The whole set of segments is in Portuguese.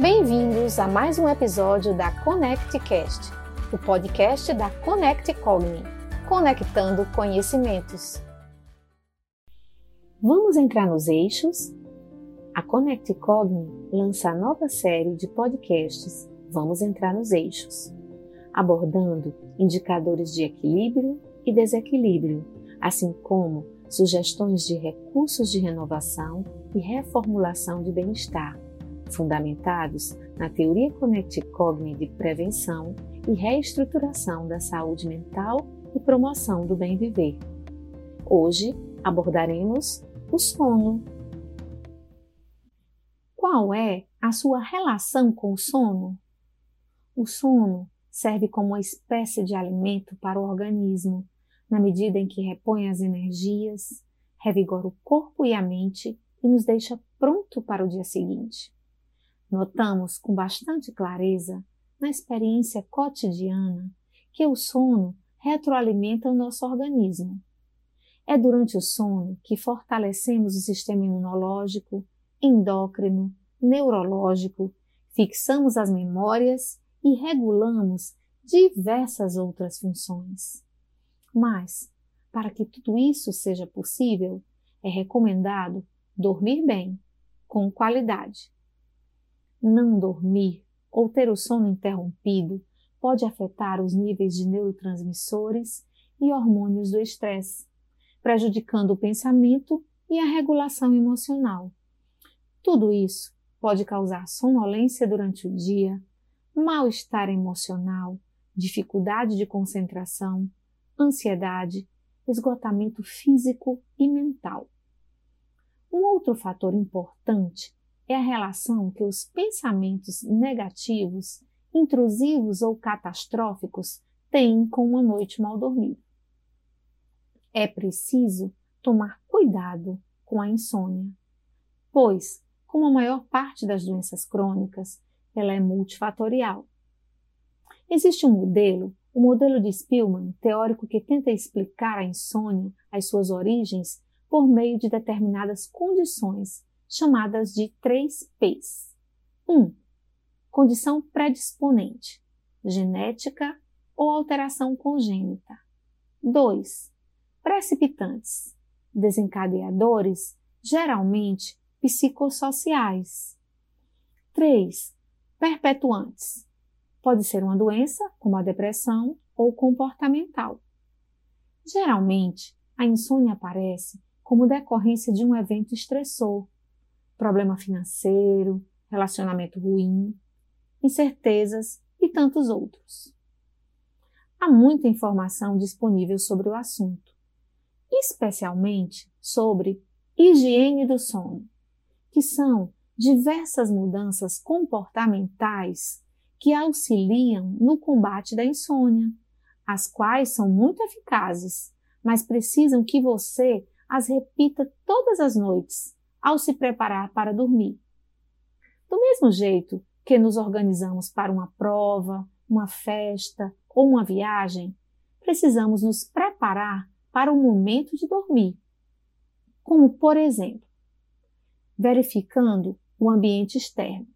Bem-vindos a mais um episódio da ConnectCast, o podcast da Connect Cogni, conectando conhecimentos. Vamos entrar nos eixos? A Connect Cogni lança a nova série de podcasts Vamos entrar nos eixos, abordando indicadores de equilíbrio e desequilíbrio, assim como sugestões de recursos de renovação e reformulação de bem-estar fundamentados na teoria Connect Cogni de prevenção e reestruturação da saúde mental e promoção do bem viver. Hoje abordaremos o sono. Qual é a sua relação com o sono? O sono serve como uma espécie de alimento para o organismo, na medida em que repõe as energias, revigora o corpo e a mente e nos deixa pronto para o dia seguinte. Notamos com bastante clareza, na experiência cotidiana, que o sono retroalimenta o nosso organismo. É durante o sono que fortalecemos o sistema imunológico, endócrino, neurológico, fixamos as memórias e regulamos diversas outras funções. Mas, para que tudo isso seja possível, é recomendado dormir bem, com qualidade. Não dormir ou ter o sono interrompido pode afetar os níveis de neurotransmissores e hormônios do estresse, prejudicando o pensamento e a regulação emocional. Tudo isso pode causar sonolência durante o dia, mal-estar emocional, dificuldade de concentração, ansiedade, esgotamento físico e mental. Um outro fator importante é a relação que os pensamentos negativos, intrusivos ou catastróficos têm com uma noite mal dormida. É preciso tomar cuidado com a insônia, pois, como a maior parte das doenças crônicas, ela é multifatorial. Existe um modelo, o modelo de Spillman, teórico que tenta explicar a insônia, as suas origens, por meio de determinadas condições chamadas de três P's. 1. Um, condição predisponente, genética ou alteração congênita. 2. Precipitantes, desencadeadores, geralmente psicossociais. 3. Perpetuantes. Pode ser uma doença, como a depressão, ou comportamental. Geralmente, a insônia aparece como decorrência de um evento estressor, problema financeiro, relacionamento ruim, incertezas e tantos outros. Há muita informação disponível sobre o assunto, especialmente sobre higiene do sono, que são diversas mudanças comportamentais que auxiliam no combate da insônia, as quais são muito eficazes, mas precisam que você as repita todas as noites ao se preparar para dormir. Do mesmo jeito que nos organizamos para uma prova, uma festa ou uma viagem, precisamos nos preparar para o momento de dormir. Como, por exemplo, verificando o ambiente externo,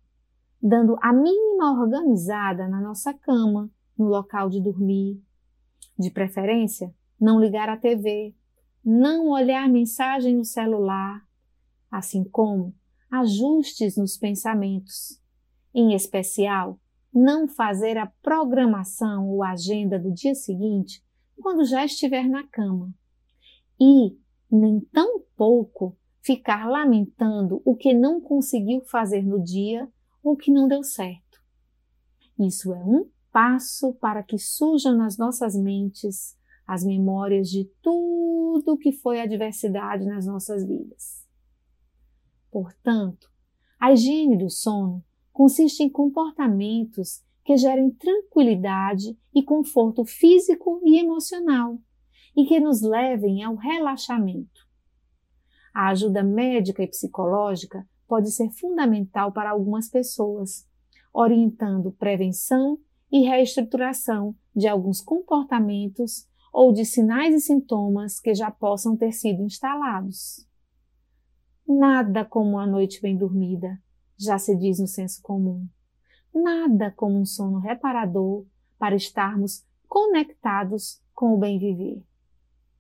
dando a mínima organizada na nossa cama, no local de dormir. De preferência, não ligar a TV, não olhar mensagem no celular, assim como ajustes nos pensamentos. Em especial, não fazer a programação ou agenda do dia seguinte quando já estiver na cama. E, nem tão pouco, ficar lamentando o que não conseguiu fazer no dia ou que não deu certo. Isso é um passo para que surjam nas nossas mentes as memórias de tudo que foi adversidade nas nossas vidas. Portanto, a higiene do sono consiste em comportamentos que gerem tranquilidade e conforto físico e emocional e que nos levem ao relaxamento. A ajuda médica e psicológica pode ser fundamental para algumas pessoas, orientando prevenção e reestruturação de alguns comportamentos ou de sinais e sintomas que já possam ter sido instalados. Nada como uma noite bem dormida, já se diz no senso comum. Nada como um sono reparador para estarmos conectados com o bem viver.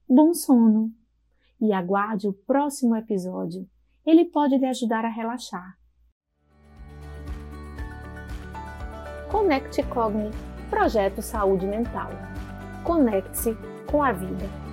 Bom sono! E aguarde o próximo episódio. Ele pode lhe ajudar a relaxar. Conecte Cogni Projeto Saúde Mental. Conecte-se com a vida.